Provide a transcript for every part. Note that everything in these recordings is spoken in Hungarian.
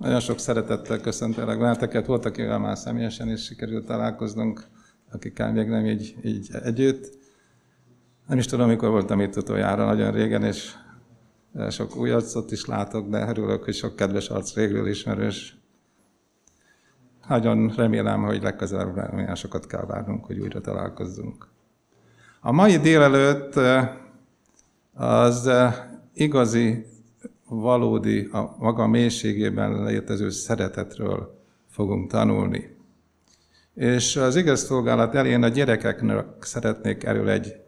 Nagyon sok szeretettel köszöntelek benneteket. Volt, akivel már személyesen is sikerült találkoznunk, akikkel még nem így, így együtt. Nem is tudom, mikor voltam itt utoljára, nagyon régen, és sok új arcot is látok, de örülök, hogy sok kedves arc régről ismerős. Nagyon remélem, hogy legközelebb olyan sokat kell várnunk, hogy újra találkozzunk. A mai délelőtt az igazi valódi, a maga mélységében létező szeretetről fogunk tanulni. És az igaz szolgálat elén a gyerekeknek szeretnék erről egy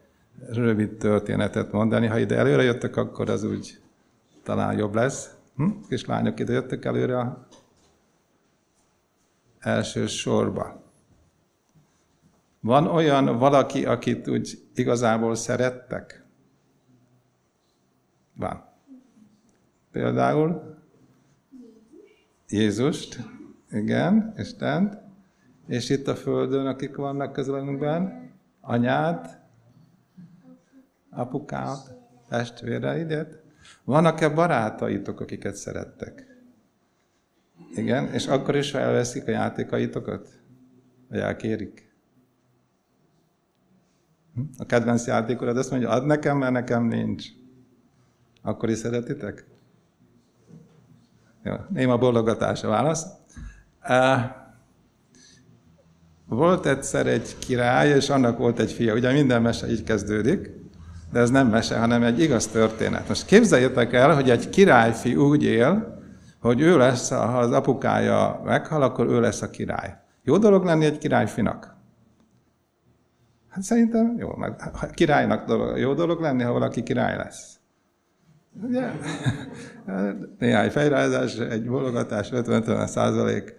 rövid történetet mondani. Ha ide előre jöttek, akkor az úgy talán jobb lesz. Hm? Kislányok ide jöttek előre a első sorba. Van olyan valaki, akit úgy igazából szerettek? Van. Például Jézust, igen, Istent, és itt a Földön, akik vannak közülünkben, anyád, apukád, testvéreidet. Vannak-e barátaitok, akiket szerettek? Igen, és akkor is elveszik a játékaitokat? Vagy elkérik? Hm? A kedvenc játékorod azt mondja, ad nekem, mert nekem nincs. Akkor is szeretitek? Jó, néma bologatás a válasz. Volt egyszer egy király, és annak volt egy fia. Ugye minden mese így kezdődik, de ez nem mese, hanem egy igaz történet. Most képzeljétek el, hogy egy királyfi úgy él, hogy ő lesz, ha az apukája meghal, akkor ő lesz a király. Jó dolog lenni egy királyfinak? Hát szerintem jó, meg királynak dolog, jó dolog lenni, ha valaki király lesz. Ugye? Néhány fejrázás, egy bologatás, 50-50 százalék.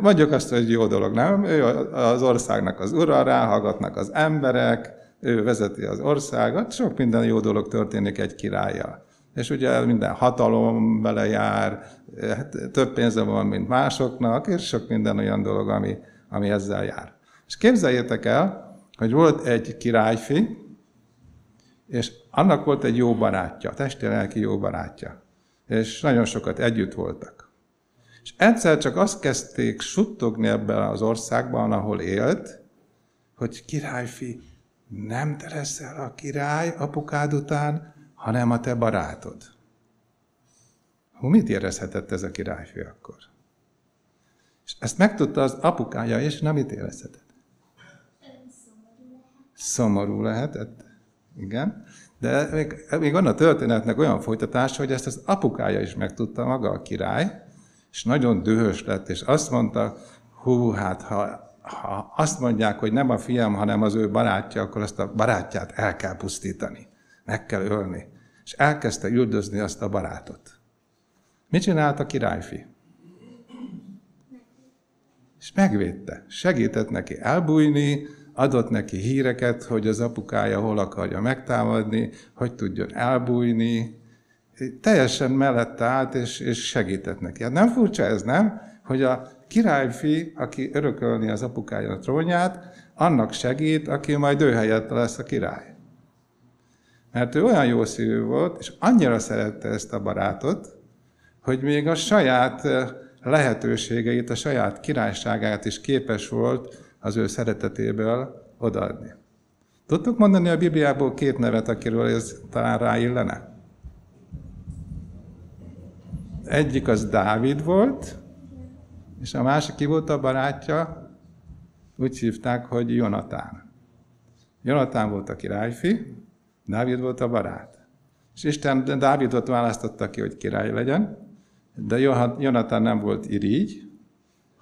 Mondjuk azt, hogy jó dolog, nem? Ő az országnak az ura, ráhallgatnak az emberek, ő vezeti az országot, sok minden jó dolog történik egy királlyal. És ugye minden hatalom vele jár, hát több pénze van, mint másoknak, és sok minden olyan dolog, ami, ami ezzel jár. És képzeljétek el, hogy volt egy királyfi, és annak volt egy jó barátja, testi-lelki jó barátja. És nagyon sokat együtt voltak. És egyszer csak azt kezdték suttogni ebben az országban, ahol élt, hogy királyfi, nem te leszel a király apukád után, hanem a te barátod. Hú, mit érezhetett ez a királyfi akkor? És ezt megtudta az apukája is, nem mit érezhetett? Szomorú lehetett. Igen. De még, még van a történetnek olyan folytatása, hogy ezt az apukája is megtudta maga a király, és nagyon dühös lett, és azt mondta, hú, hát ha, ha azt mondják, hogy nem a fiam, hanem az ő barátja, akkor azt a barátját el kell pusztítani, meg kell ölni. És elkezdte üldözni azt a barátot. Mit csinált a királyfi? És megvédte, segített neki elbújni, adott neki híreket, hogy az apukája hol akarja megtámadni, hogy tudjon elbújni. Teljesen mellette állt, és, és segített neki. Hát nem furcsa ez, nem? Hogy a királyfi, aki örökölni az apukája a trónját, annak segít, aki majd ő helyett lesz a király. Mert ő olyan jó szívű volt, és annyira szerette ezt a barátot, hogy még a saját eh, lehetőségeit, a saját királyságát is képes volt az ő szeretetéből odaadni. Tudtuk mondani a Bibliából két nevet, akiről ez talán ráillene? Egyik az Dávid volt, és a másik ki volt a barátja, úgy hívták, hogy Jonatán. Jonatán volt a királyfi, Dávid volt a barát. És Isten Dávidot választotta ki, hogy király legyen, de Jonatán nem volt irigy,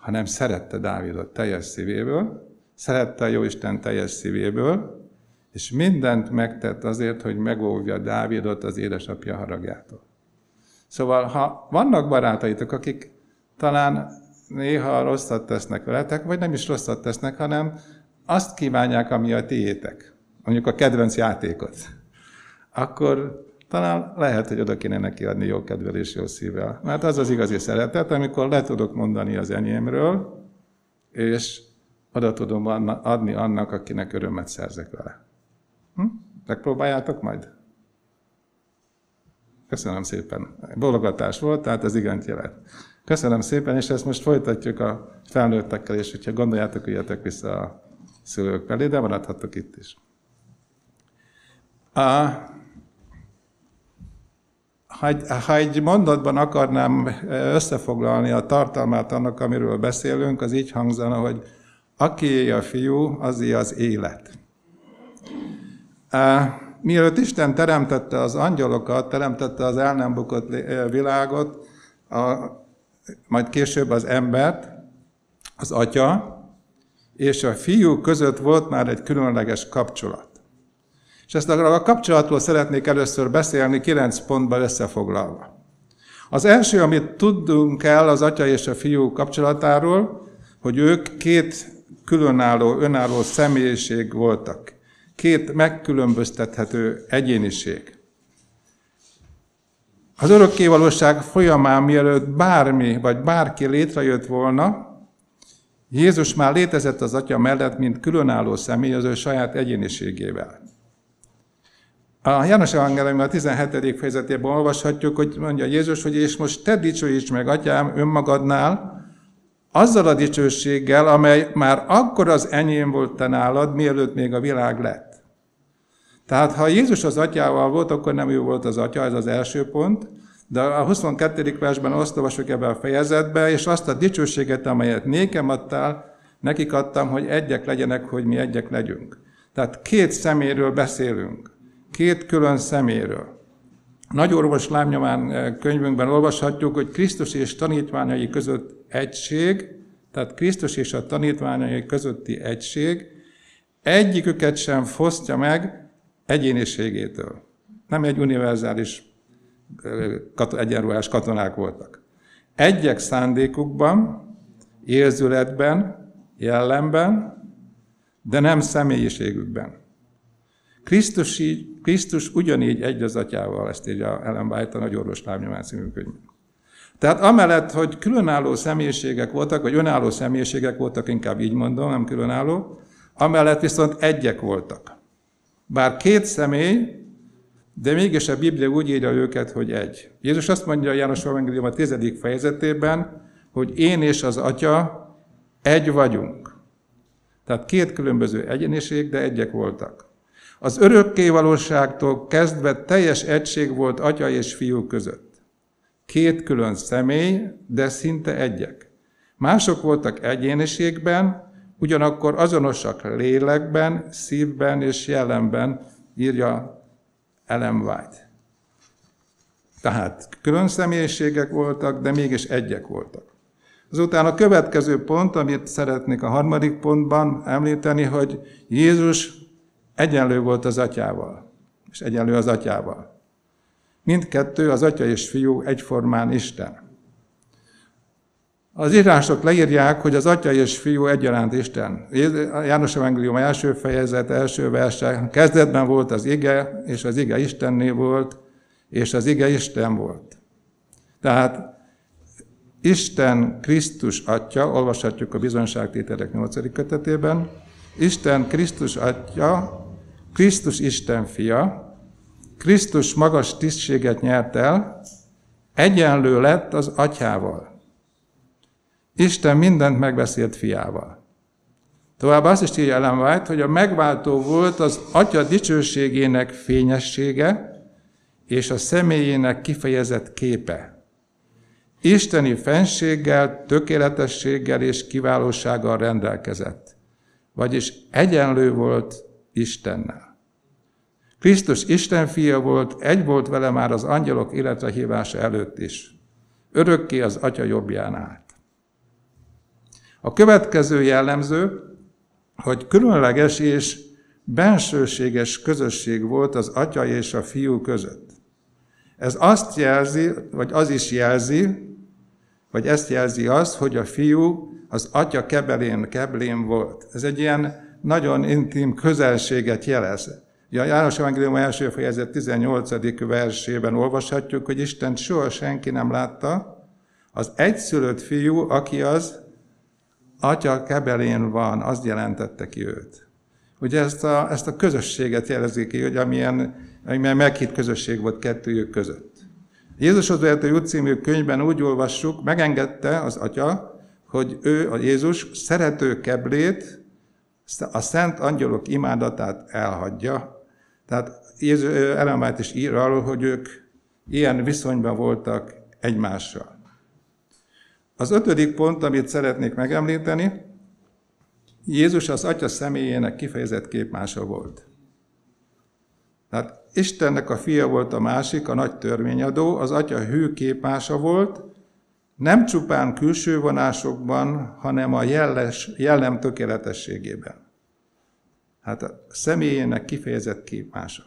hanem szerette Dávidot teljes szívéből, szerette a Jóisten teljes szívéből, és mindent megtett azért, hogy megóvja Dávidot az édesapja haragjától. Szóval, ha vannak barátaitok, akik talán néha rosszat tesznek veletek, vagy nem is rosszat tesznek, hanem azt kívánják, ami a tiétek, mondjuk a kedvenc játékot, akkor talán lehet, hogy oda kéne neki adni jó kedvel és jó szívvel. Mert az az igazi szeretet, amikor le tudok mondani az enyémről, és oda tudom adni annak, akinek örömet szerzek vele. Hm? Megpróbáljátok majd? Köszönöm szépen. Bologatás volt, tehát ez igent jelent. Köszönöm szépen, és ezt most folytatjuk a felnőttekkel, és hogyha gondoljátok, üljetek vissza a szülők felé, de maradhatok itt is. A, ha, egy, mondatban akarnám összefoglalni a tartalmát annak, amiről beszélünk, az így hangzana, hogy aki a fiú, az az élet. Mielőtt Isten teremtette az angyalokat, teremtette az el nem bukott világot, a, majd később az embert, az atya és a fiú között volt már egy különleges kapcsolat. És ezt a kapcsolatról szeretnék először beszélni kilenc pontban összefoglalva. Az első, amit tudunk el az atya és a fiú kapcsolatáról, hogy ők két különálló, önálló személyiség voltak. Két megkülönböztethető egyéniség. Az örökkévalóság folyamán, mielőtt bármi vagy bárki létrejött volna, Jézus már létezett az Atya mellett, mint különálló személy az ő saját egyéniségével. A János Evangélium a 17. fejezetében olvashatjuk, hogy mondja Jézus, hogy és most te dicsőíts meg, Atyám, önmagadnál, azzal a dicsőséggel, amely már akkor az enyém volt te nálad, mielőtt még a világ lett. Tehát ha Jézus az atyával volt, akkor nem ő volt az atya, ez az első pont, de a 22. versben azt olvasok ebbe a fejezetbe, és azt a dicsőséget, amelyet nékem adtál, nekik adtam, hogy egyek legyenek, hogy mi egyek legyünk. Tehát két szeméről beszélünk, két külön szeméről. Nagy orvos lámnyomán eh, könyvünkben olvashatjuk, hogy Krisztus és tanítványai között egység, tehát Krisztus és a tanítványai közötti egység egyiküket sem fosztja meg egyéniségétől. Nem egy univerzális egyenruhás katonák voltak. Egyek szándékukban, érzületben, jellemben, de nem személyiségükben. Krisztus, így, Krisztus ugyanígy egy az atyával, ezt írja Ellen White a Nagy Orvos Lábnyomán. Tehát amellett, hogy különálló személyiségek voltak, vagy önálló személyiségek voltak, inkább így mondom, nem különálló, amellett viszont egyek voltak. Bár két személy, de mégis a Biblia úgy írja őket, hogy egy. Jézus azt mondja a János Evangélium a tizedik fejezetében, hogy én és az Atya egy vagyunk. Tehát két különböző egyeniség, de egyek voltak. Az örökké valóságtól kezdve teljes egység volt Atya és Fiú között. Két külön személy, de szinte egyek. Mások voltak egyéniségben, ugyanakkor azonosak lélekben, szívben és jellemben, írja Ellen White. Tehát külön személyiségek voltak, de mégis egyek voltak. Azután a következő pont, amit szeretnék a harmadik pontban említeni, hogy Jézus egyenlő volt az atyával, és egyenlő az atyával. Mindkettő, az atya és fiú egyformán Isten. Az írások leírják, hogy az Atya és Fiú egyaránt Isten. János Evangélium első fejezet, első verse, kezdetben volt az ige, és az ige Istenné volt, és az ige Isten volt. Tehát Isten Krisztus Atya, olvashatjuk a bizonyságtételek 8. kötetében, Isten Krisztus Atya, Krisztus Isten fia, Krisztus magas tisztséget nyert el, egyenlő lett az atyával. Isten mindent megbeszélt fiával. Tovább azt is írja Ellen White, hogy a megváltó volt az atya dicsőségének fényessége és a személyének kifejezett képe. Isteni fenséggel, tökéletességgel és kiválósággal rendelkezett, vagyis egyenlő volt Istennel. Krisztus Isten fia volt, egy volt vele már az angyalok életre hívása előtt is. Örökké az atya jobbján állt. A következő jellemző, hogy különleges és bensőséges közösség volt az atya és a fiú között. Ez azt jelzi, vagy az is jelzi, vagy ezt jelzi azt, hogy a fiú az atya kebelén, keblén volt. Ez egy ilyen nagyon intim közelséget jelez. A János Evangélium első fejezet 18. versében olvashatjuk, hogy Isten soha senki nem látta, az egyszülött fiú, aki az atya kebelén van, azt jelentette ki őt. Ugye ezt a, ezt a közösséget jelezi ki, hogy amilyen, amilyen meghitt közösség volt kettőjük között. Jézushoz vehető út című könyvben úgy olvassuk, megengedte az atya, hogy ő, a Jézus szerető keblét, a szent angyalok imádatát elhagyja. Tehát Ellen is ír arról, hogy ők ilyen viszonyban voltak egymással. Az ötödik pont, amit szeretnék megemlíteni, Jézus az Atya személyének kifejezett képmása volt. Tehát Istennek a fia volt a másik, a nagy törvényadó, az Atya hű képmása volt, nem csupán külső vonásokban, hanem a jelles, jellem tökéletességében. Hát a személyének kifejezett képmása.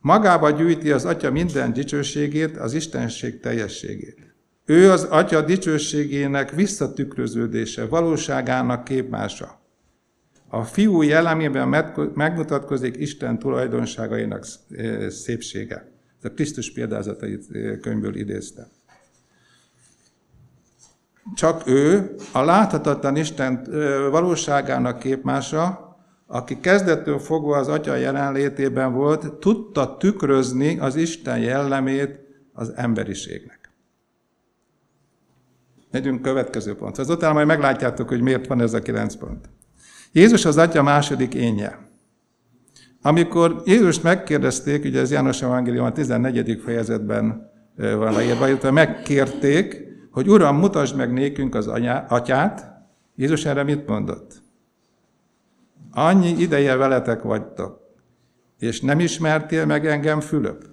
Magába gyűjti az Atya minden dicsőségét, az Istenség teljességét. Ő az Atya dicsőségének visszatükröződése, valóságának képmása. A fiú jellemében megmutatkozik Isten tulajdonságainak szépsége. Ez a Krisztus példázatait könyvből idézte. Csak ő, a láthatatlan Isten valóságának képmása, aki kezdettől fogva az Atya jelenlétében volt, tudta tükrözni az Isten jellemét az emberiségnek. Megyünk következő pont. Azután majd meglátjátok, hogy miért van ez a kilenc pont. Jézus az Atya második énje. Amikor Jézust megkérdezték, ugye ez János Evangélium a 14. fejezetben van leírva, illetve megkérték, hogy Uram, mutasd meg nékünk az anyá, atyát, Jézus erre mit mondott? Annyi ideje veletek vagytok, és nem ismertél meg engem, Fülöp?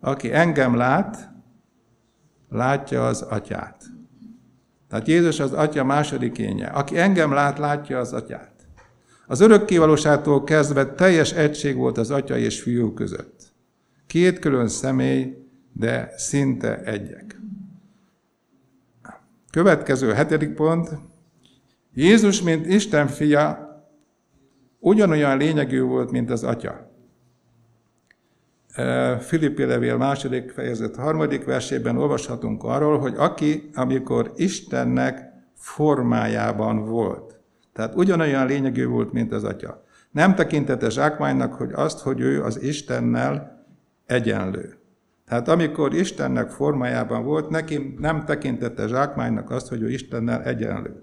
Aki engem lát, látja az atyát. Tehát Jézus az atya második énje. Aki engem lát, látja az atyát. Az örökkévalóságtól kezdve teljes egység volt az atya és fiú között. Két külön személy, de szinte egyek. Következő hetedik pont. Jézus, mint Isten fia, ugyanolyan lényegű volt, mint az atya. Filippi levél második fejezet harmadik versében olvashatunk arról, hogy aki, amikor Istennek formájában volt, tehát ugyanolyan lényegű volt, mint az atya. Nem tekintette zsákmánynak, hogy azt, hogy ő az Istennel egyenlő. Tehát amikor Istennek formájában volt, neki nem tekintette zsákmánynak azt, hogy ő Istennel egyenlő.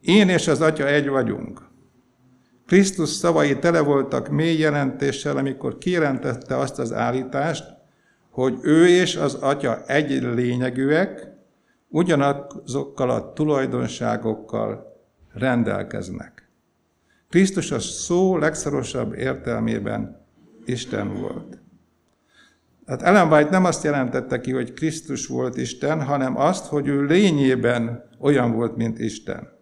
Én és az Atya egy vagyunk. Krisztus szavai tele voltak mély jelentéssel, amikor kijelentette azt az állítást, hogy ő és az Atya egy lényegűek, ugyanazokkal a tulajdonságokkal rendelkeznek. Krisztus a szó legszorosabb értelmében Isten volt. Tehát Ellen White nem azt jelentette ki, hogy Krisztus volt Isten, hanem azt, hogy ő lényében olyan volt, mint Isten.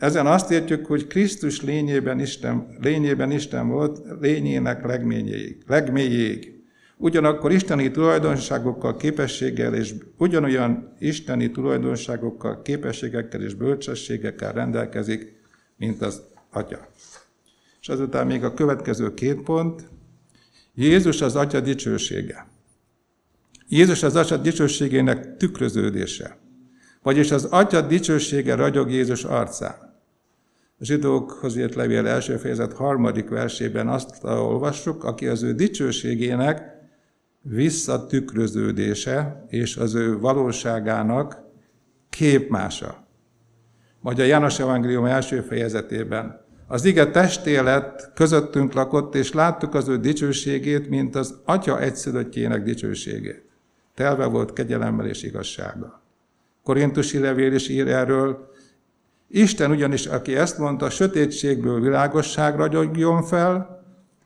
Ezen azt értjük, hogy Krisztus lényében Isten, lényében Isten volt, lényének legmélyéig. legmélyéig. Ugyanakkor isteni tulajdonságokkal, képességgel és ugyanolyan isteni tulajdonságokkal, képességekkel és bölcsességekkel rendelkezik, mint az Atya. És azután még a következő két pont. Jézus az Atya dicsősége. Jézus az Atya dicsőségének tükröződése. Vagyis az Atya dicsősége ragyog Jézus arcán. A zsidókhoz írt levél első fejezet harmadik versében azt olvassuk, aki az ő dicsőségének visszatükröződése és az ő valóságának képmása. Vagy a János Evangélium első fejezetében. Az ige testé lett, közöttünk lakott, és láttuk az ő dicsőségét, mint az Atya egyszülöttjének dicsőségét. Telve volt kegyelemmel és igazsággal. Korintusi levél is ír erről, Isten ugyanis, aki ezt mondta, sötétségből világosság ragyogjon fel,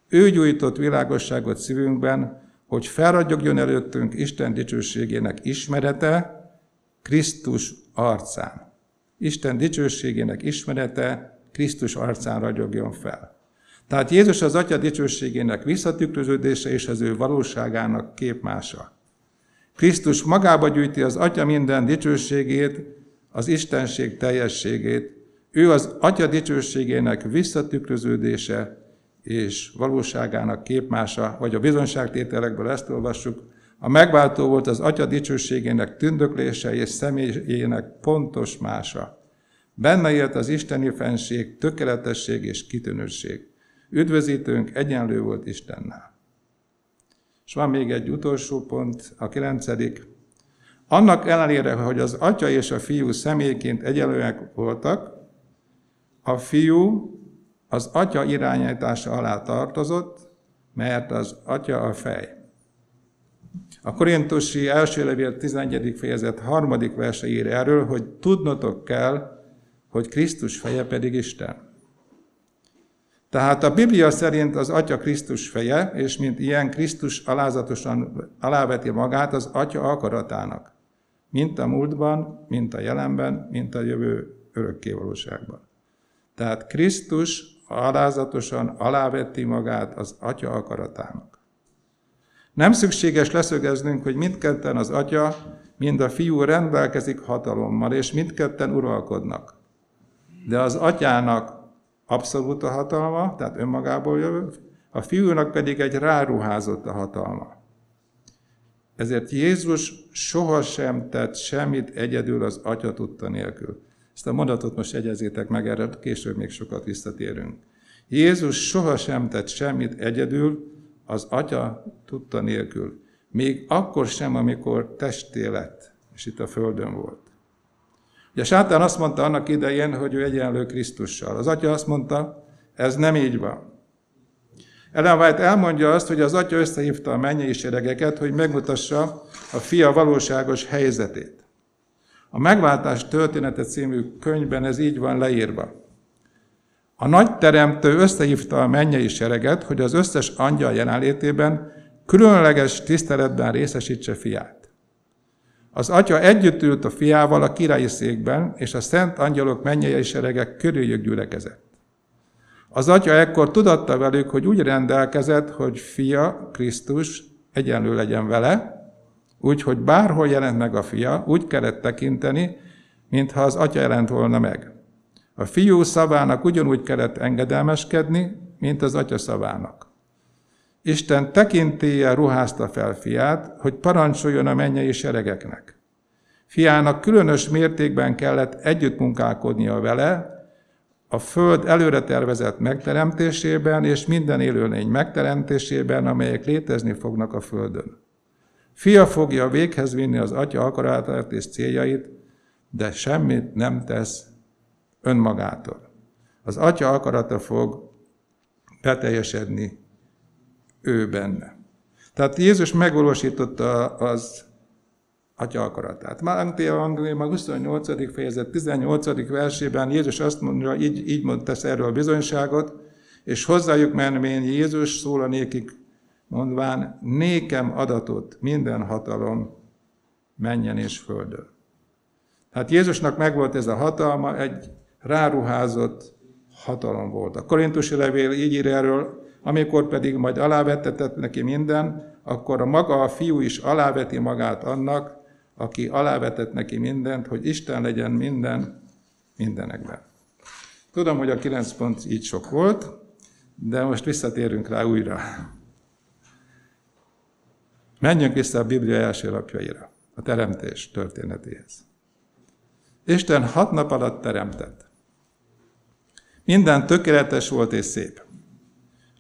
ő gyújtott világosságot szívünkben, hogy felragyogjon előttünk Isten dicsőségének ismerete Krisztus arcán. Isten dicsőségének ismerete Krisztus arcán ragyogjon fel. Tehát Jézus az Atya dicsőségének visszatükröződése és az ő valóságának képmása. Krisztus magába gyűjti az Atya minden dicsőségét, az Istenség teljességét, ő az Atya dicsőségének visszatükröződése és valóságának képmása, vagy a bizonságtételekből ezt olvassuk, a megváltó volt az Atya dicsőségének tündöklése és személyének pontos mása. Benne élt az isteni fenség, tökéletesség és kitűnőség. Üdvözítőnk egyenlő volt Istennel. És van még egy utolsó pont, a kilencedik. Annak ellenére, hogy az atya és a fiú személyként egyenlőek voltak, a fiú az atya irányítása alá tartozott, mert az atya a fej. A korintusi első levél 11. fejezet harmadik verse ír erről, hogy tudnotok kell, hogy Krisztus feje pedig Isten. Tehát a Biblia szerint az Atya Krisztus feje, és mint ilyen Krisztus alázatosan aláveti magát az Atya akaratának. Mint a múltban, mint a jelenben, mint a jövő örökkévalóságban. Tehát Krisztus alázatosan aláveti magát az Atya akaratának. Nem szükséges leszögeznünk, hogy mindketten az Atya, mind a Fiú rendelkezik hatalommal, és mindketten uralkodnak. De az Atyának abszolút a hatalma, tehát önmagából jövő, a fiúnak pedig egy ráruházott a hatalma. Ezért Jézus sohasem tett semmit egyedül az Atya tudta nélkül. Ezt a mondatot most egyezétek meg, erre később még sokat visszatérünk. Jézus sohasem tett semmit egyedül az Atya tudta nélkül. Még akkor sem, amikor testé lett, és itt a Földön volt. Ugye Sátán azt mondta annak idején, hogy ő egyenlő Krisztussal. Az atya azt mondta, ez nem így van. Ellen White elmondja azt, hogy az atya összehívta a mennyei seregeket, hogy megmutassa a fia valóságos helyzetét. A Megváltás története című könyvben ez így van leírva. A nagy teremtő összehívta a mennyei sereget, hogy az összes angyal jelenlétében különleges tiszteletben részesítse fiát. Az atya együtt ült a fiával a királyi székben, és a szent angyalok mennyei seregek körüljük gyülekezett. Az atya ekkor tudatta velük, hogy úgy rendelkezett, hogy fia, Krisztus egyenlő legyen vele, úgyhogy bárhol jelent meg a fia, úgy kellett tekinteni, mintha az atya jelent volna meg. A fiú szavának ugyanúgy kellett engedelmeskedni, mint az atya szavának. Isten tekintélye ruházta fel fiát, hogy parancsoljon a mennyei seregeknek. Fiának különös mértékben kellett együttmunkálkodnia vele, a Föld előre tervezett megteremtésében és minden élőlény megteremtésében, amelyek létezni fognak a Földön. Fia fogja véghez vinni az Atya akaratát és céljait, de semmit nem tesz önmagától. Az Atya akarata fog beteljesedni ő benne. Tehát Jézus megvalósította az Atya akaratát. Márti Evangélium a 28. fejezet 18. versében Jézus azt mondja, így, így mond tesz erről a bizonyságot, és hozzájuk menvén Jézus szól a nékik, mondván, nékem adatot minden hatalom menjen és földön. Tehát Jézusnak megvolt ez a hatalma, egy ráruházott hatalom volt. A korintusi levél így ír erről, amikor pedig majd alávettetett neki minden, akkor a maga a fiú is aláveti magát annak, aki alávetett neki mindent, hogy Isten legyen minden mindenekben. Tudom, hogy a kilenc pont így sok volt, de most visszatérünk rá újra. Menjünk vissza a Biblia első lapjaira, a teremtés történetéhez. Isten hat nap alatt teremtett. Minden tökéletes volt és szép.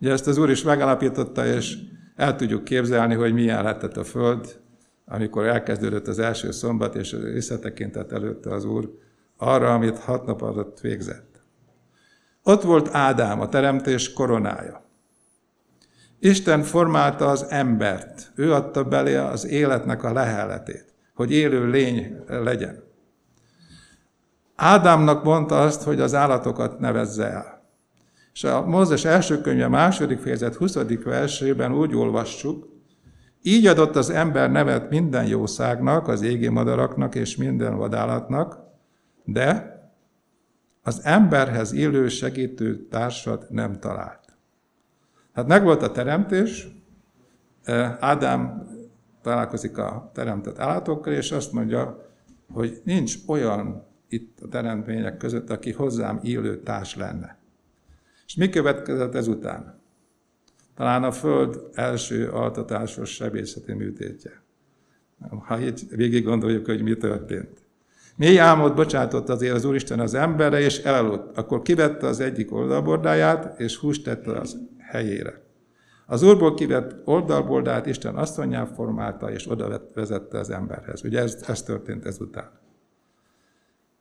Ugye ezt az Úr is megalapította, és el tudjuk képzelni, hogy milyen lehetett a Föld, amikor elkezdődött az első szombat, és visszatekintett előtte az Úr arra, amit hat nap alatt végzett. Ott volt Ádám, a teremtés koronája. Isten formálta az embert, ő adta belé az életnek a leheletét, hogy élő lény legyen. Ádámnak mondta azt, hogy az állatokat nevezze el. És a Mózes első könyve második fejezet 20. versében úgy olvassuk, így adott az ember nevet minden jószágnak, az égi madaraknak és minden vadállatnak, de az emberhez illő segítő társat nem talált. Hát megvolt a teremtés, Ádám találkozik a teremtett állatokkal, és azt mondja, hogy nincs olyan itt a teremtmények között, aki hozzám illő társ lenne. És mi következett ezután? Talán a Föld első altatásos sebészeti műtétje. Ha így végig gondoljuk, hogy mi történt. Mély álmot bocsátott azért az Úristen az emberre, és elaludt. Akkor kivette az egyik oldalbordáját, és húst tette az helyére. Az úrból kivett oldalboldát Isten asszonyá formálta, és oda vezette az emberhez. Ugye ez, ez történt ezután.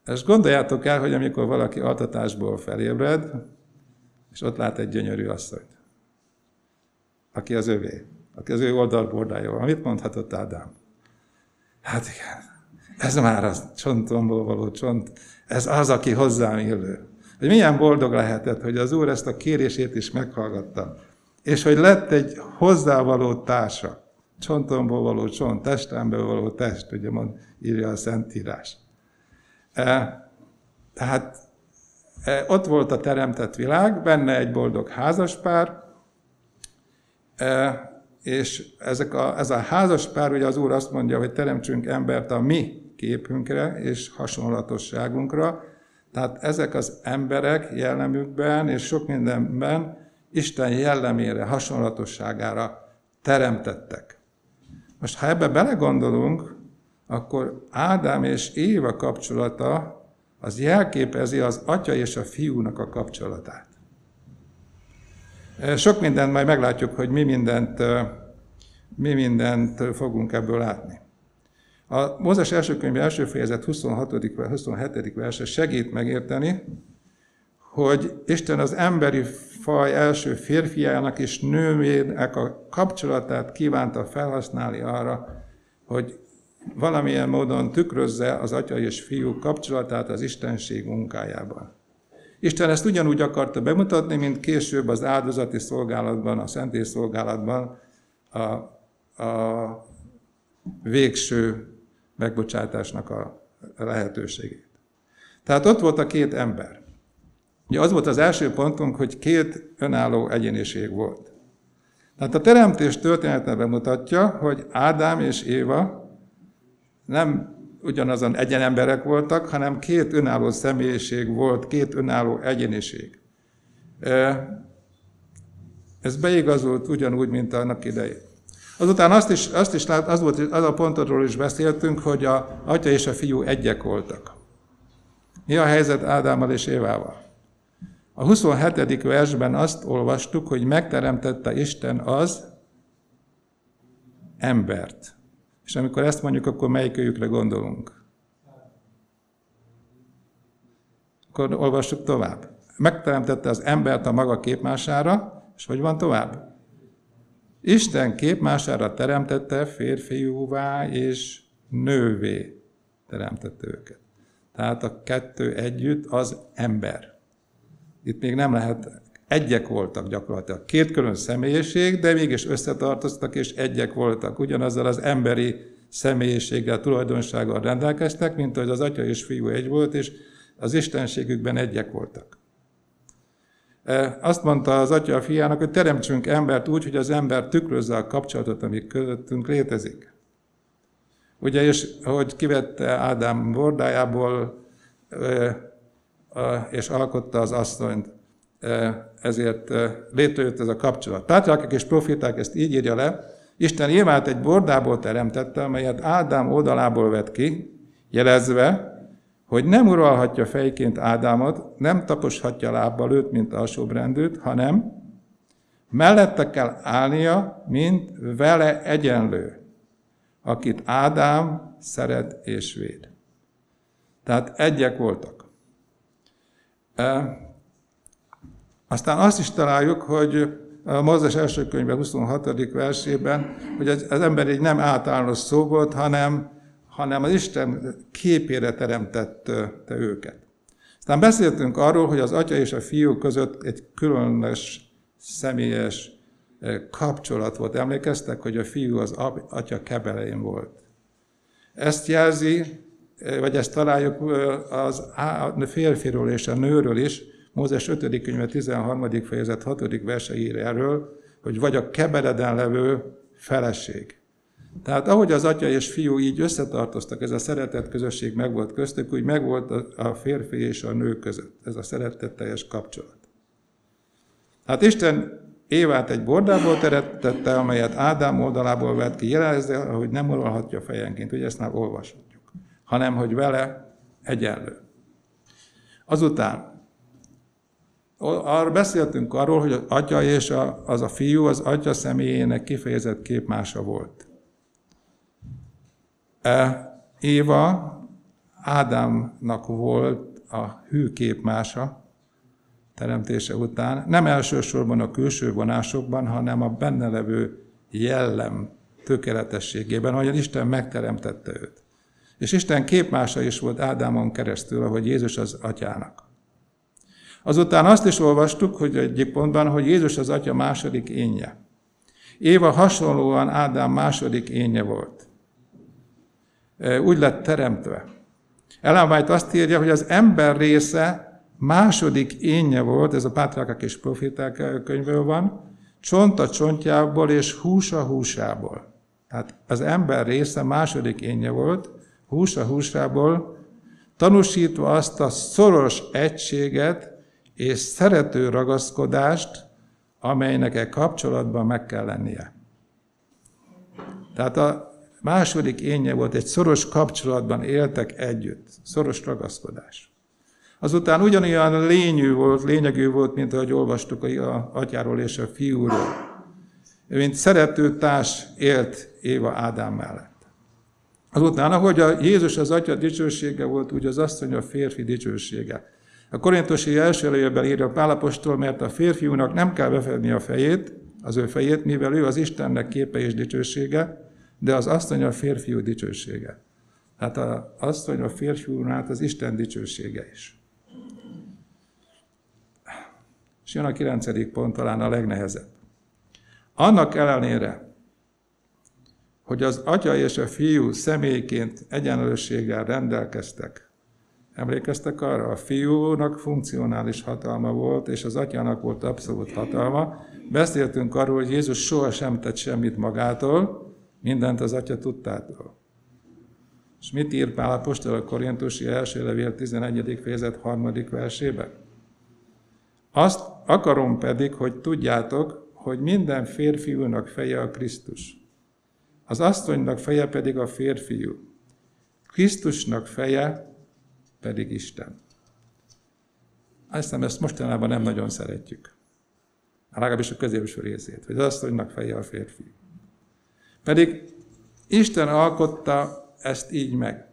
És gondoljátok el, hogy amikor valaki altatásból felébred, és ott lát egy gyönyörű asszonyt, aki az övé, aki az ő oldalbordája van. Mit mondhatott Ádám? Hát igen, ez már az csontomból való csont, ez az, aki hozzám illő. Hogy milyen boldog lehetett, hogy az Úr ezt a kérését is meghallgatta, és hogy lett egy hozzávaló társa, csontomból való csont, testemből való test, ugye mond, írja a Szentírás. E, tehát e, ott volt a teremtett világ, benne egy boldog házaspár, és ezek a, ez a házaspár, ugye az Úr azt mondja, hogy teremtsünk embert a mi képünkre és hasonlatosságunkra, tehát ezek az emberek jellemükben és sok mindenben Isten jellemére, hasonlatosságára teremtettek. Most ha ebbe belegondolunk, akkor Ádám és Éva kapcsolata az jelképezi az atya és a fiúnak a kapcsolatát. Sok mindent majd meglátjuk, hogy mi mindent, mi mindent fogunk ebből látni. A Mózes első könyv első fejezet 26. 27. verse segít megérteni, hogy Isten az emberi faj első férfiának és nővének a kapcsolatát kívánta felhasználni arra, hogy valamilyen módon tükrözze az atya és fiú kapcsolatát az Istenség munkájában. Isten ezt ugyanúgy akarta bemutatni, mint később az áldozati szolgálatban, a szentély szolgálatban a, a végső megbocsátásnak a lehetőségét. Tehát ott volt a két ember. Ugye az volt az első pontunk, hogy két önálló egyéniség volt. Tehát a teremtés története bemutatja, hogy Ádám és Éva nem ugyanazon egyenemberek voltak, hanem két önálló személyiség volt, két önálló egyéniség. Ez beigazult ugyanúgy, mint annak idején. Azután azt is, azt is lát, az, volt, az a pontodról is beszéltünk, hogy a atya és a fiú egyek voltak. Mi a helyzet Ádámmal és Évával? A 27. versben azt olvastuk, hogy megteremtette Isten az embert. És amikor ezt mondjuk, akkor melyikőjükre gondolunk? Akkor olvassuk tovább. Megteremtette az embert a maga képmására, és hogy van tovább? Isten képmására teremtette férfiúvá és nővé teremtette őket. Tehát a kettő együtt az ember. Itt még nem lehet, egyek voltak gyakorlatilag. Két külön személyiség, de mégis összetartoztak és egyek voltak. Ugyanazzal az emberi személyiséggel, tulajdonsággal rendelkeztek, mint hogy az atya és fiú egy volt, és az istenségükben egyek voltak. Azt mondta az atya a fiának, hogy teremtsünk embert úgy, hogy az ember tükrözze a kapcsolatot, ami közöttünk létezik. Ugye, és hogy kivette Ádám bordájából, és alkotta az asszonyt, ezért létrejött ez a kapcsolat. Pátriákok és profiták ezt így írja le, Isten Évát egy bordából teremtette, amelyet Ádám oldalából vett ki, jelezve, hogy nem uralhatja fejként Ádámot, nem taposhatja lábbal őt, mint alsóbrendőt, hanem mellette kell állnia, mint vele egyenlő, akit Ádám szeret és véd. Tehát egyek voltak. Aztán azt is találjuk, hogy a Mózes első könyve 26. versében, hogy az, az ember egy nem általános szó volt, hanem hanem az Isten képére teremtette őket. Aztán beszéltünk arról, hogy az atya és a fiú között egy különös, személyes eh, kapcsolat volt. Emlékeztek, hogy a fiú az atya kebelején volt. Ezt jelzi, eh, vagy ezt találjuk eh, az férfiról és a nőről is, Mózes 5. könyve 13. fejezet 6. verse ír erről, hogy vagy a kebeleden levő feleség. Tehát ahogy az atya és fiú így összetartoztak, ez a szeretett közösség megvolt köztük, úgy megvolt a férfi és a nő között, ez a szeretetteljes kapcsolat. Hát Isten Évát egy bordából teremtette, amelyet Ádám oldalából vett ki, jelezze, hogy nem uralhatja fejenként, ugye ezt már olvashatjuk, hanem hogy vele egyenlő. Azután arra beszéltünk arról, hogy az atya és a, az a fiú az atya személyének kifejezett képmása volt. E, Éva Ádámnak volt a hű képmása teremtése után, nem elsősorban a külső vonásokban, hanem a benne levő jellem tökéletességében, ahogyan Isten megteremtette őt. És Isten képmása is volt Ádámon keresztül, ahogy Jézus az atyának. Azután azt is olvastuk, hogy egyik pontban, hogy Jézus az atya második énje. Éva hasonlóan Ádám második énje volt. Úgy lett teremtve. Ellen azt írja, hogy az ember része második énje volt, ez a Pátriákák és Profiták könyvből van, csont a csontjából és hús a húsából. Tehát az ember része második énje volt, hús a húsából, tanúsítva azt a szoros egységet és szerető ragaszkodást, amelynek egy kapcsolatban meg kell lennie. Tehát a második énje volt, egy szoros kapcsolatban éltek együtt, szoros ragaszkodás. Azután ugyanolyan lényű volt, lényegű volt, mint ahogy olvastuk a atyáról és a fiúról. Mint szerető társ élt Éva Ádám mellett. Azután, ahogy a Jézus az atya dicsősége volt, úgy az asszony a férfi dicsősége. A korintusi első előjében írja Pálapostól, mert a férfiúnak nem kell befedni a fejét, az ő fejét, mivel ő az Istennek képe és dicsősége, de az asszony a férfiú dicsősége. Hát az asszony a férfiúnál az Isten dicsősége is. És jön a kilencedik pont, talán a legnehezebb. Annak ellenére, hogy az atya és a fiú személyként egyenlőséggel rendelkeztek, Emlékeztek arra? A fiúnak funkcionális hatalma volt, és az atyának volt abszolút hatalma. Beszéltünk arról, hogy Jézus sohasem tett semmit magától, mindent az atya tudtától. És mit ír Pál Apostol a Korintusi első levél 11. fejezet 3. versében? Azt akarom pedig, hogy tudjátok, hogy minden férfiúnak feje a Krisztus. Az asszonynak feje pedig a férfiú. Krisztusnak feje pedig Isten. Azt hiszem, ezt mostanában nem nagyon szeretjük. Legalábbis a középső részét, hogy az asszonynak feje a férfi. Pedig Isten alkotta ezt így meg,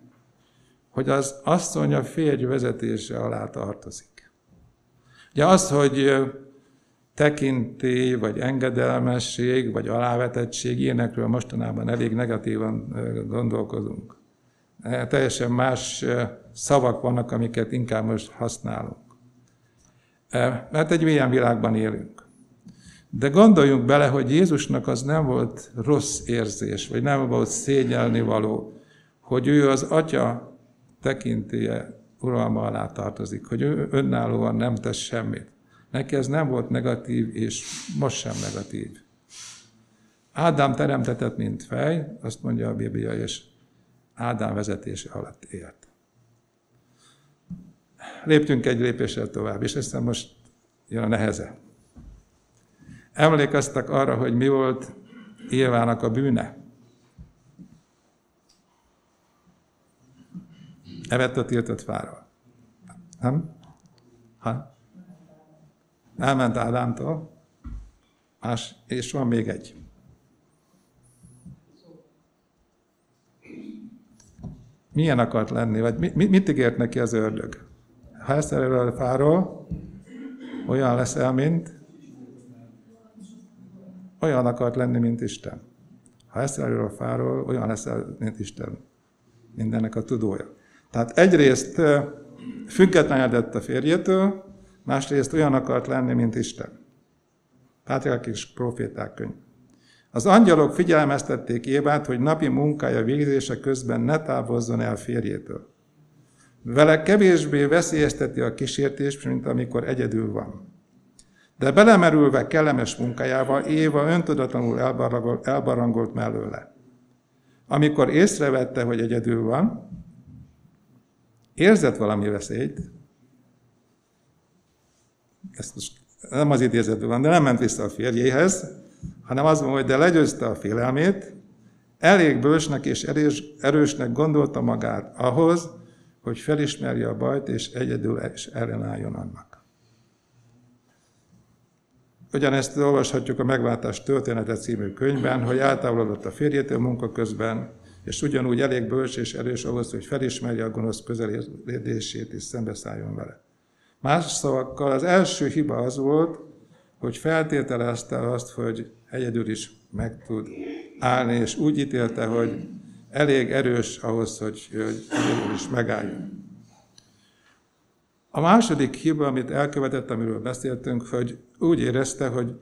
hogy az asszony a férj vezetése alá tartozik. Ugye az, hogy tekintély, vagy engedelmesség, vagy alávetettség, ilyenekről mostanában elég negatívan gondolkozunk. Teljesen más szavak vannak, amiket inkább most használunk. Mert egy ilyen világban élünk. De gondoljunk bele, hogy Jézusnak az nem volt rossz érzés, vagy nem volt szégyelni való, hogy ő az Atya tekintélye uralma alá tartozik, hogy ő önállóan nem tesz semmit. Neki ez nem volt negatív, és most sem negatív. Ádám teremtetett, mint fej, azt mondja a Biblia, és Ádám vezetése alatt élt. Léptünk egy lépéssel tovább, és aztán most jön a neheze. Emlékeztek arra, hogy mi volt Évának a bűne? Evett a tiltott fáról. Nem? Ha? Elment Ádámtól. Más, és van még egy. Milyen akart lenni, vagy mit, mit ígért neki az ördög? Ha ezt a fáról, olyan leszel, mint olyan akart lenni, mint Isten. Ha ezt a fáról, olyan leszel, mint Isten. Mindennek a tudója. Tehát egyrészt függetlenedett a férjétől, másrészt olyan akart lenni, mint Isten. Pátriák és proféták könyv. Az angyalok figyelmeztették Évát, hogy napi munkája végzése közben ne távozzon el férjétől. Vele kevésbé veszélyezteti a kísértés, mint amikor egyedül van. De belemerülve kellemes munkájával Éva öntudatlanul elbarangolt, mellőle. Amikor észrevette, hogy egyedül van, érzett valami veszélyt, ezt most nem az idézetben van, de nem ment vissza a férjéhez, hanem az van, hogy de legyőzte a félelmét, elég bősnek és erős, erősnek gondolta magát ahhoz, hogy felismerje a bajt, és egyedül is ellenálljon annak. Ugyanezt olvashatjuk a Megváltás története című könyvben, hogy eltávolodott a férjétől munka közben, és ugyanúgy elég bölcs és erős ahhoz, hogy felismerje a gonosz közeledését és szembeszálljon vele. Más szavakkal az első hiba az volt, hogy feltételezte azt, hogy egyedül is meg tud állni, és úgy ítélte, hogy elég erős ahhoz, hogy, hogy egyedül is megálljon. A második hiba, amit elkövetett, amiről beszéltünk, hogy úgy érezte, hogy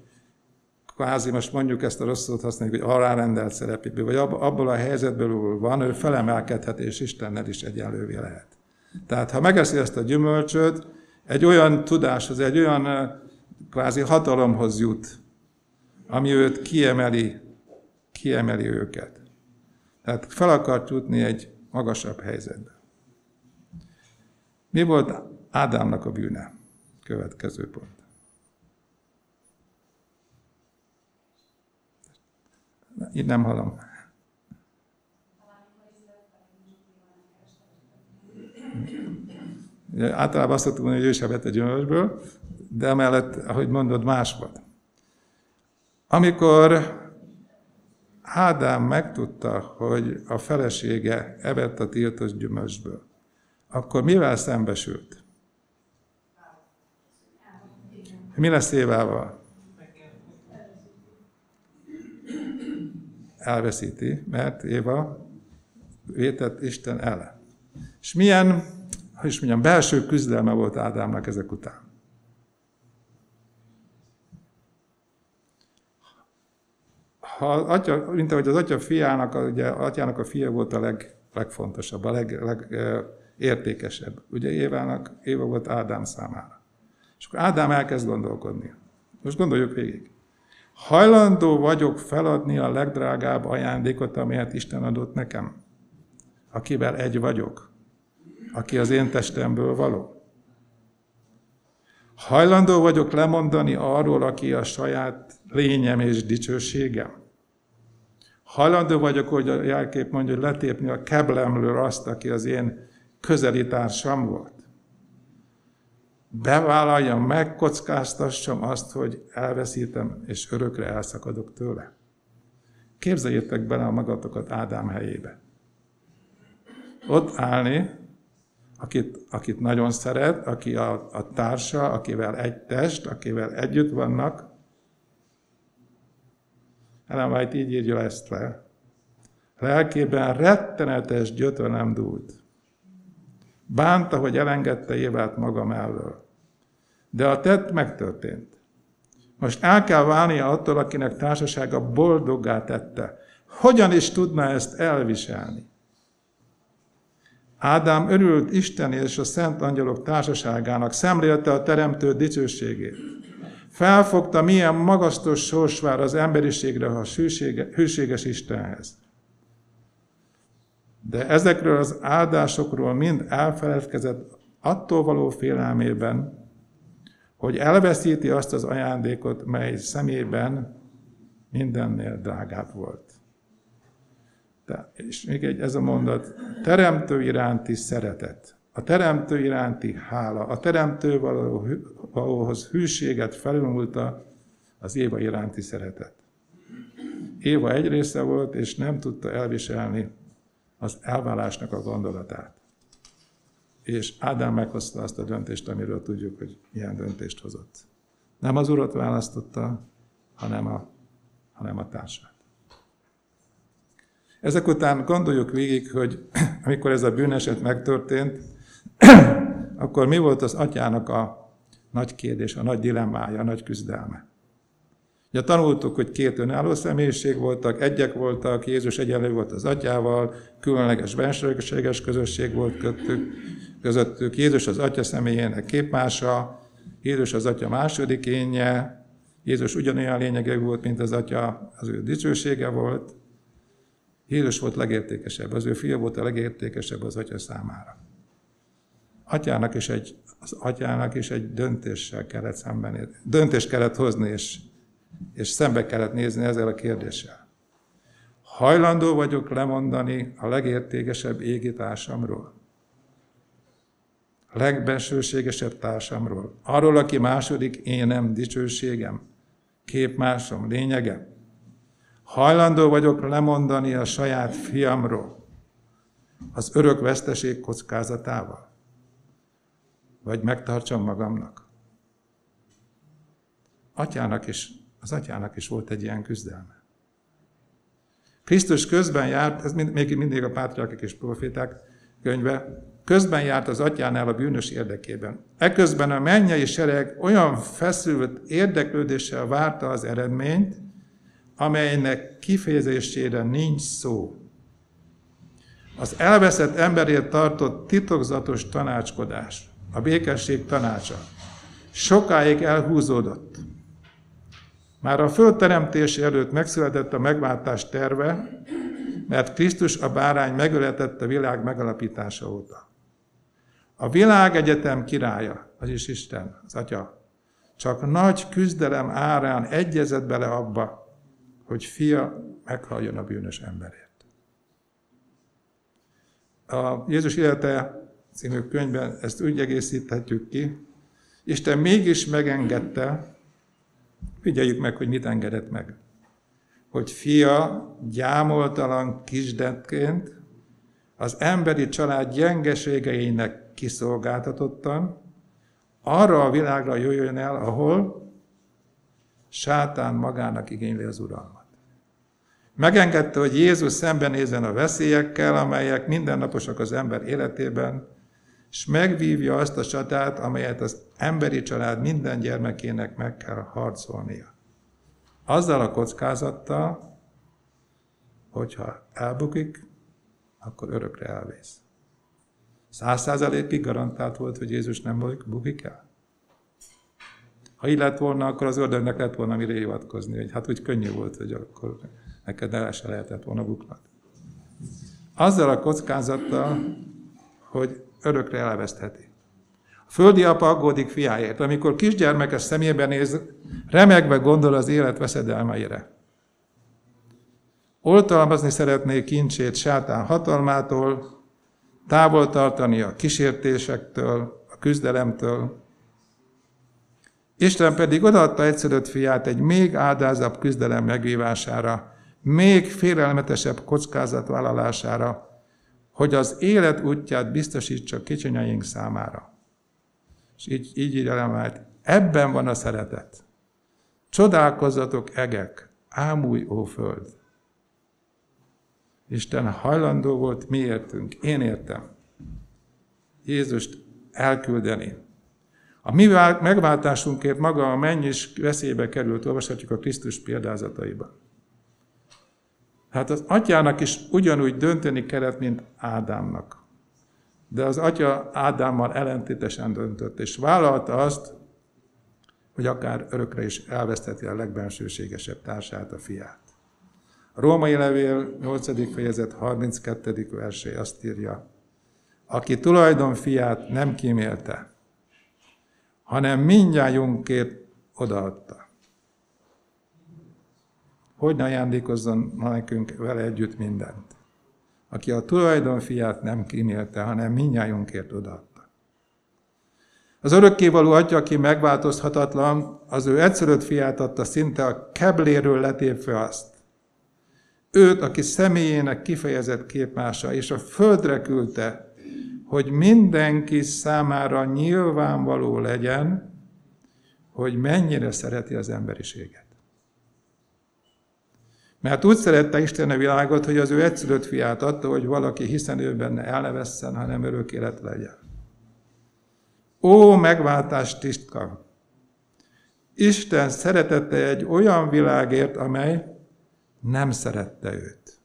kvázi most mondjuk ezt a rossz szót használjuk, hogy alárendelt szerepéből, vagy abból a helyzetből van, ő felemelkedhet, és Istennel is egyenlővé lehet. Tehát ha megeszi ezt a gyümölcsöt, egy olyan tudáshoz, egy olyan kvázi hatalomhoz jut, ami őt kiemeli, kiemeli őket. Tehát fel akart jutni egy magasabb helyzetbe. Mi volt Ádámnak a bűne? Következő pont. Itt nem hallom. Általában azt mondani, hogy ő is evett a gyümölcsből, de emellett, ahogy mondod, más volt. Amikor Ádám megtudta, hogy a felesége evett a tiltos gyümölcsből, akkor mivel szembesült? Mi lesz Évával? Elveszíti, mert Éva vétett Isten el. És milyen, hogy is mondjam, belső küzdelme volt Ádámnak ezek után. Ha atya, mint ahogy az atya fiának, ugye atyának a fia volt a leg, legfontosabb, a leg, leg, értékesebb. Ugye Évának, Éva volt Ádám számára. És akkor Ádám elkezd gondolkodni. Most gondoljuk végig. Hajlandó vagyok feladni a legdrágább ajándékot, amelyet Isten adott nekem, akivel egy vagyok, aki az én testemből való. Hajlandó vagyok lemondani arról, aki a saját lényem és dicsőségem. Hajlandó vagyok, hogy a jelkép mondja, hogy letépni a keblemről azt, aki az én közeli társam volt. Bevállaljam, megkockáztassam azt, hogy elveszítem, és örökre elszakadok tőle. Képzeljétek bele a magatokat Ádám helyébe. Ott állni, akit, akit nagyon szeret, aki a, a társa, akivel egy test, akivel együtt vannak. Ellen White így írja ezt le. Lelkében rettenetes gyötrelem dúlt. Bánta, hogy elengedte Évát maga mellől. De a tett megtörtént. Most el kell válnia attól, akinek társasága boldoggá tette. Hogyan is tudna ezt elviselni? Ádám örült Isten és a szent angyalok társaságának, szemlélte a teremtő dicsőségét. Felfogta, milyen magasztos sors vár az emberiségre, ha hűséges Istenhez. De ezekről az áldásokról mind elfeledkezett attól való félelmében, hogy elveszíti azt az ajándékot, mely szemében mindennél drágább volt. De, és még egy ez a mondat, teremtő iránti szeretet, a teremtő iránti hála, a teremtő való, valóhoz hűséget felülmúlta az Éva iránti szeretet. Éva egy része volt, és nem tudta elviselni az elválásnak a gondolatát. És Ádám meghozta azt a döntést, amiről tudjuk, hogy milyen döntést hozott. Nem az urat választotta, hanem a, hanem a társát. Ezek után gondoljuk végig, hogy amikor ez a bűneset megtörtént, akkor mi volt az atyának a nagy kérdés, a nagy dilemmája, a nagy küzdelme. Ugye tanultuk, hogy két önálló személyiség voltak, egyek voltak, Jézus egyenlő volt az atyával, különleges bensőséges közösség volt köttük, közöttük. Jézus az atya személyének képmása, Jézus az atya második énje, Jézus ugyanolyan lényege volt, mint az atya, az ő dicsősége volt. Jézus volt legértékesebb, az ő fia volt a legértékesebb az atya számára. Atyának is egy, az atyának is egy döntéssel kellett szembenézni. Döntést kellett hozni, és és szembe kellett nézni ezzel a kérdéssel. Hajlandó vagyok lemondani a legértékesebb égi társamról, a legbensőségesebb társamról, arról, aki második énem, dicsőségem, képmásom lényege? Hajlandó vagyok lemondani a saját fiamról az örök veszteség kockázatával? Vagy megtartsam magamnak? Atyának is, az atyának is volt egy ilyen küzdelme. Krisztus közben járt, ez még mindig a pátriákok és proféták könyve, közben járt az atyánál a bűnös érdekében. Eközben a mennyei sereg olyan feszült érdeklődéssel várta az eredményt, amelynek kifejezésére nincs szó. Az elveszett emberért tartott titokzatos tanácskodás, a békesség tanácsa, sokáig elhúzódott. Már a föld teremtése előtt megszületett a megváltás terve, mert Krisztus a bárány megöletett a világ megalapítása óta. A világegyetem királya, az is Isten, az Atya, csak nagy küzdelem árán egyezett bele abba, hogy fia meghalljon a bűnös emberért. A Jézus élete című könyvben ezt úgy egészíthetjük ki, Isten mégis megengedte, figyeljük meg, hogy mit engedett meg. Hogy fia gyámoltalan kisdetként az emberi család gyengeségeinek kiszolgáltatottan arra a világra jöjjön el, ahol sátán magának igényli az uralmat. Megengedte, hogy Jézus szembenézzen a veszélyekkel, amelyek mindennaposak az ember életében, és megvívja azt a csatát, amelyet az emberi család minden gyermekének meg kell harcolnia. Azzal a kockázattal, hogyha elbukik, akkor örökre elvész. Száz százalékig garantált volt, hogy Jézus nem bukik el? Ha így lett volna, akkor az ördögnek lett volna mire hivatkozni, hogy hát úgy könnyű volt, hogy akkor neked el se lehetett volna buknod. Azzal a kockázattal, hogy örökre elvesztheti. A földi apa aggódik fiáért. Amikor kisgyermekes szemébe néz, remegve gondol az élet veszedelmeire. Oltalmazni szeretné kincsét sátán hatalmától, távol tartani a kísértésektől, a küzdelemtől. Isten pedig odaadta egyszerűt fiát egy még áldázabb küzdelem megvívására, még félelmetesebb kockázat vállalására, hogy az élet útját biztosítsa kicsinyaink számára. És így, így így elemelt, ebben van a szeretet. Csodálkozzatok egek, ámúj ó föld. Isten hajlandó volt mi értünk, én értem. Jézust elküldeni. A mi megváltásunkért maga a menny is veszélybe került, olvashatjuk a Krisztus példázataiban. Hát az atyának is ugyanúgy dönteni kellett, mint Ádámnak. De az atya Ádámmal ellentétesen döntött, és vállalta azt, hogy akár örökre is elveszteti a legbensőségesebb társát, a fiát. A római levél 8. fejezet 32. versé azt írja, aki tulajdon fiát nem kímélte, hanem mindjájunkért odaadta hogy ajándékozzon nekünk vele együtt mindent. Aki a tulajdonfiát nem kímélte, hanem minnyájunkért odaadta. Az örökkévaló atya, aki megváltozhatatlan, az ő egyszerűt fiát adta szinte a kebléről letépve azt. Őt, aki személyének kifejezett képmása, és a földre küldte, hogy mindenki számára nyilvánvaló legyen, hogy mennyire szereti az emberiséget. Mert úgy szerette Isten a világot, hogy az ő egyszülött fiát adta, hogy valaki hiszen ő benne el vesszen, hanem örök élet legyen. Ó, megváltás tisztka! Isten szeretette egy olyan világért, amely nem szerette őt.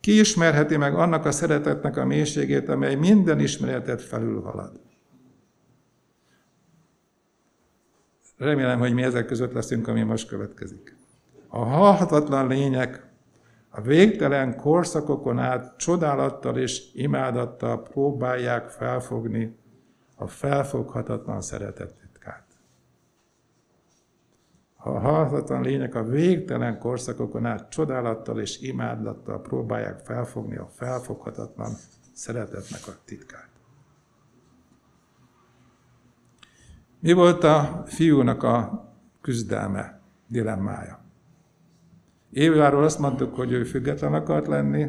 Ki ismerheti meg annak a szeretetnek a mélységét, amely minden ismeretet felülhalad? Remélem, hogy mi ezek között leszünk, ami most következik. A halhatatlan lények a végtelen korszakokon át csodálattal és imádattal próbálják felfogni a felfoghatatlan szeretet titkát. A halhatatlan lények a végtelen korszakokon át csodálattal és imádattal próbálják felfogni a felfoghatatlan szeretetnek a titkát. Mi volt a fiúnak a küzdelme? dilemmája. Éváról azt mondtuk, hogy ő független akart lenni,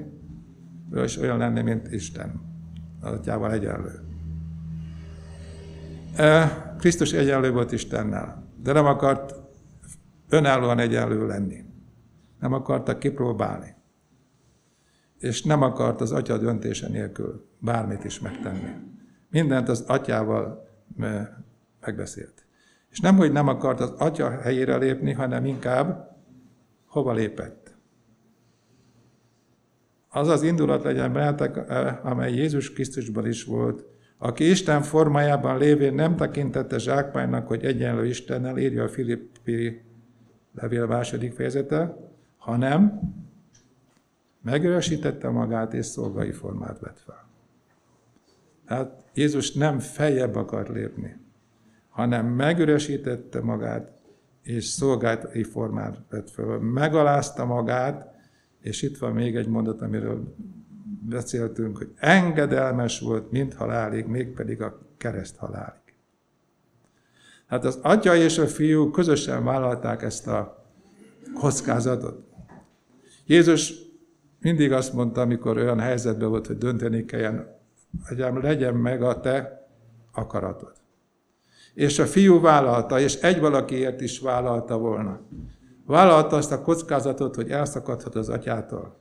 ő is olyan lenni, mint Isten. Az atyával egyenlő. Krisztus egyenlő volt Istennel, de nem akart önállóan egyenlő lenni. Nem akarta kipróbálni. És nem akart az atya döntése nélkül bármit is megtenni. Mindent az atyával megbeszélt. És nem, hogy nem akart az atya helyére lépni, hanem inkább hova lépett. Az az indulat legyen bennetek, amely Jézus Krisztusban is volt, aki Isten formájában lévén nem tekintette zsákmánynak, hogy egyenlő Istennel, írja a Filippi levél második fejezete, hanem megörösítette magát és szolgai formát vett fel. Tehát Jézus nem feljebb akar lépni, hanem megüresítette magát, és szolgáltai formát vett fel. Megalázta magát, és itt van még egy mondat, amiről beszéltünk, hogy engedelmes volt mind halálig, mégpedig a kereszt halálig. Hát az atya és a fiú közösen vállalták ezt a kockázatot. Jézus mindig azt mondta, amikor olyan helyzetben volt, hogy dönteni kelljen, hogy legyen meg a te akaratod. És a fiú vállalta, és egy valakiért is vállalta volna. Vállalta azt a kockázatot, hogy elszakadhat az atyától.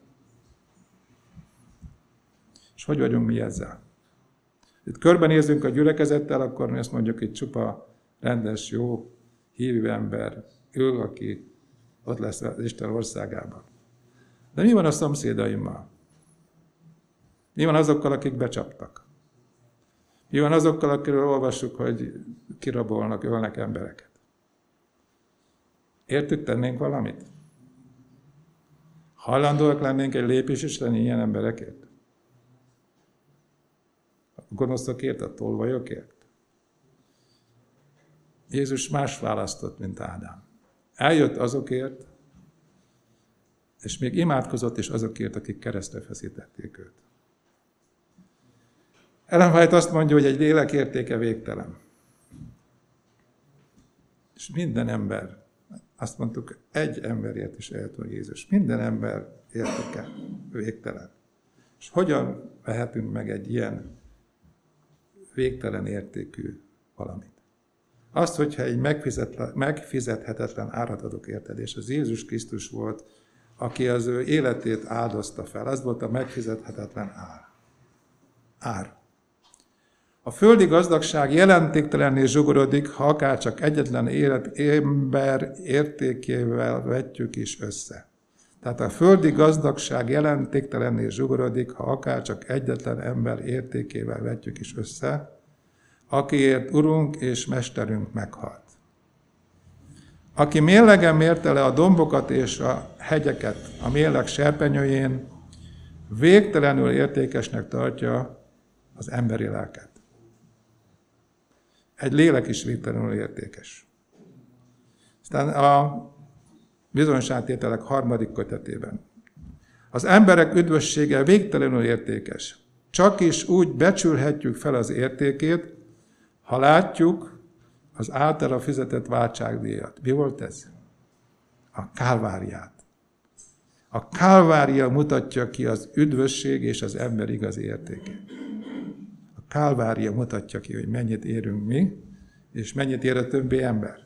És hogy vagyunk mi ezzel? Itt körbenézünk a gyülekezettel, akkor mi azt mondjuk, hogy csupa rendes, jó, hívő ember ő, aki ott lesz az Isten országában. De mi van a szomszédaimmal? Mi van azokkal, akik becsaptak? Mi van azokkal, akiről olvassuk, hogy kirabolnak, ölnek embereket? Értük tennénk valamit? Hajlandóak lennénk egy lépés is lenni ilyen emberekért? A gonoszokért, a tolvajokért? Jézus más választott, mint Ádám. Eljött azokért, és még imádkozott is azokért, akik keresztre feszítették őt. Ellen White azt mondja, hogy egy lélek értéke végtelen. És minden ember, azt mondtuk, egy emberért is eljött Jézus. Minden ember értéke végtelen. És hogyan vehetünk meg egy ilyen végtelen értékű valamit? Azt, hogyha egy megfizethetetlen árat adok érted, és az Jézus Krisztus volt, aki az ő életét áldozta fel, az volt a megfizethetetlen ár. Ár. A földi gazdagság jelentéktelenné zsugorodik, ha akár csak egyetlen élet ember értékével vetjük is össze. Tehát a földi gazdagság jelentéktelenné zsugorodik, ha akár csak egyetlen ember értékével vetjük is össze, akiért Urunk és Mesterünk meghalt. Aki mérlegen mérte le a dombokat és a hegyeket a mérleg serpenyőjén, végtelenül értékesnek tartja az emberi lelket. Egy lélek is végtelenül értékes. Aztán a bizonyságtételek harmadik kötetében. Az emberek üdvössége végtelenül értékes. Csak is úgy becsülhetjük fel az értékét, ha látjuk az általa fizetett váltságdíjat. Mi volt ez? A kálváriát. A kálvária mutatja ki az üdvösség és az ember igazi értékét. Kálvária mutatja ki, hogy mennyit érünk mi, és mennyit ér a többi ember.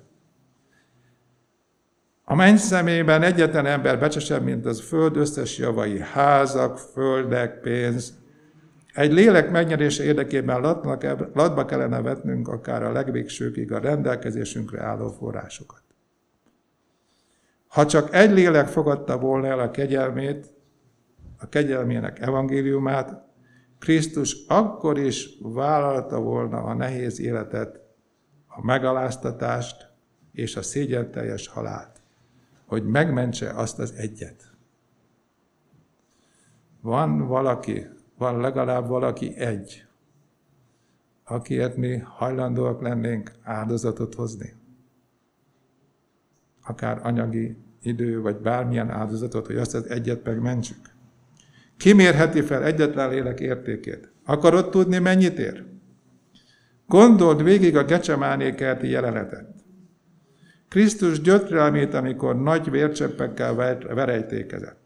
A menny szemében egyetlen ember becsesebb, mint az föld összes javai, házak, földek, pénz, egy lélek megnyerése érdekében latba kellene vetnünk akár a legvégsőkig a rendelkezésünkre álló forrásokat. Ha csak egy lélek fogadta volna el a kegyelmét, a kegyelmének evangéliumát, Krisztus akkor is vállalta volna a nehéz életet, a megaláztatást és a szégyenteljes halált, hogy megmentse azt az egyet. Van valaki, van legalább valaki egy, akiért mi hajlandóak lennénk áldozatot hozni. Akár anyagi idő, vagy bármilyen áldozatot, hogy azt az egyet megmentsük. Kimérheti fel egyetlen lélek értékét. Akarod tudni, mennyit ér? Gondold végig a Gecsemáné kerti jelenetet. Krisztus gyötrelmét, amikor nagy vércseppekkel verejtékezett.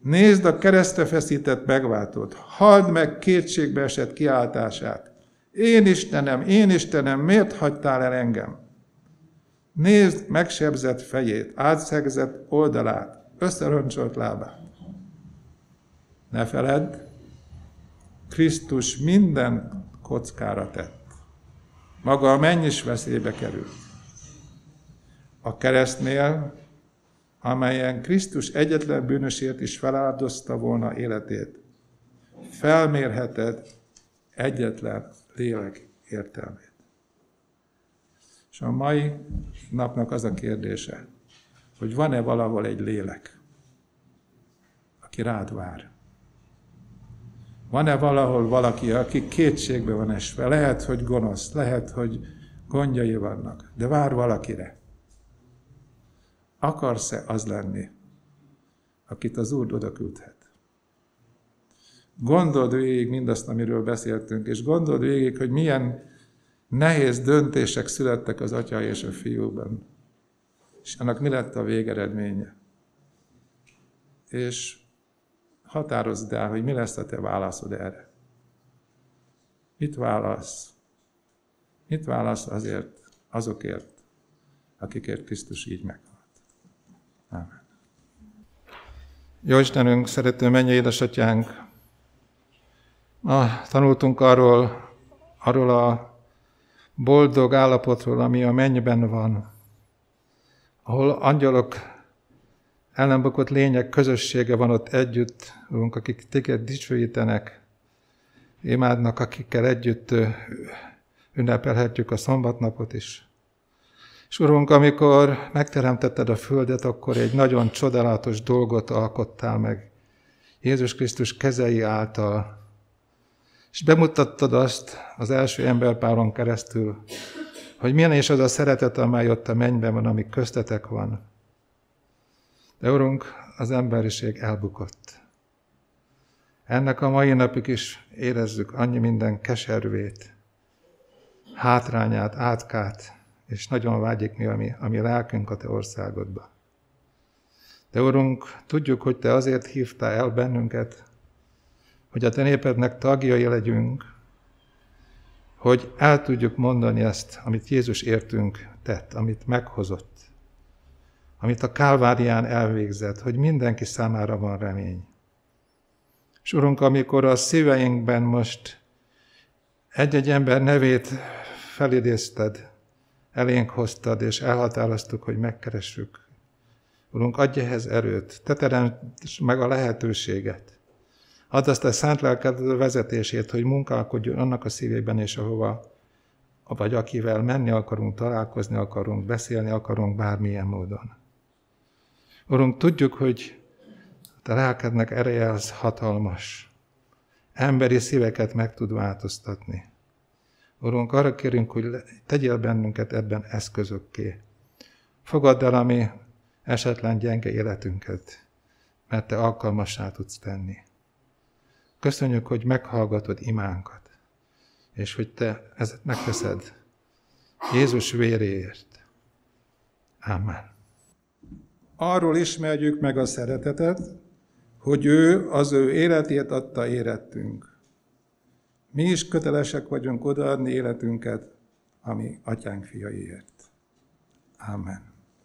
Nézd a keresztre feszített megváltót, halld meg kétségbe esett kiáltását. Én Istenem, én Istenem, miért hagytál el engem? Nézd megsebzett fejét, átszegzett oldalát, összeroncsolt lábát. Ne feledd, Krisztus minden kockára tett. Maga a menny is veszélybe került. A keresztnél, amelyen Krisztus egyetlen bűnösért is feláldozta volna életét, felmérheted egyetlen lélek értelmét. És a mai napnak az a kérdése, hogy van-e valahol egy lélek, aki rád vár. Van-e valahol valaki, aki kétségbe van esve? Lehet, hogy gonosz, lehet, hogy gondjai vannak, de vár valakire. Akarsz-e az lenni, akit az Úr oda küldhet? Gondold végig mindazt, amiről beszéltünk, és gondold végig, hogy milyen nehéz döntések születtek az Atya és a Fiúban. És annak mi lett a végeredménye. És határozd el, hogy mi lesz a te válaszod erre. Mit válasz? Mit válasz azért, azokért, akikért Krisztus így meghalt? Amen. Jó Istenünk, szerető mennyi édesatyánk, Ma tanultunk arról, arról a boldog állapotról, ami a mennyben van, ahol angyalok ellenbukott lények közössége van ott együtt, Urunk, akik téged dicsőítenek, imádnak, akikkel együtt ünnepelhetjük a szombatnapot is. És Urunk, amikor megteremtetted a földet, akkor egy nagyon csodálatos dolgot alkottál meg Jézus Krisztus kezei által, és bemutattad azt az első emberpáron keresztül, hogy milyen is az a szeretet, amely ott a mennyben van, ami köztetek van. De Urunk, az emberiség elbukott. Ennek a mai napig is érezzük annyi minden keservét, hátrányát, átkát, és nagyon vágyik mi, ami, ami lelkünk a Te országodba. De Urunk, tudjuk, hogy Te azért hívtál el bennünket, hogy a te népednek tagjai legyünk, hogy el tudjuk mondani ezt, amit Jézus értünk tett, amit meghozott, amit a Kálvárián elvégzett, hogy mindenki számára van remény. És Urunk, amikor a szíveinkben most egy-egy ember nevét felidézted, elénk hoztad, és elhatároztuk, hogy megkeressük. Urunk, adj ehhez erőt, te teremts meg a lehetőséget, Add azt a szent lelked vezetését, hogy munkálkodjon annak a szívében és ahova, vagy akivel menni akarunk, találkozni akarunk, beszélni akarunk bármilyen módon. Urunk, tudjuk, hogy a lelkednek ereje az hatalmas. Emberi szíveket meg tud változtatni. Urunk, arra kérünk, hogy tegyél bennünket ebben eszközökké. Fogadd el a mi esetlen gyenge életünket, mert Te alkalmassá tudsz tenni. Köszönjük, hogy meghallgatod imánkat, és hogy te ezt megteszed Jézus véréért. Amen. Arról ismerjük meg a szeretetet, hogy ő az ő életét adta érettünk. Mi is kötelesek vagyunk odaadni életünket, ami atyánk fiaiért. Amen.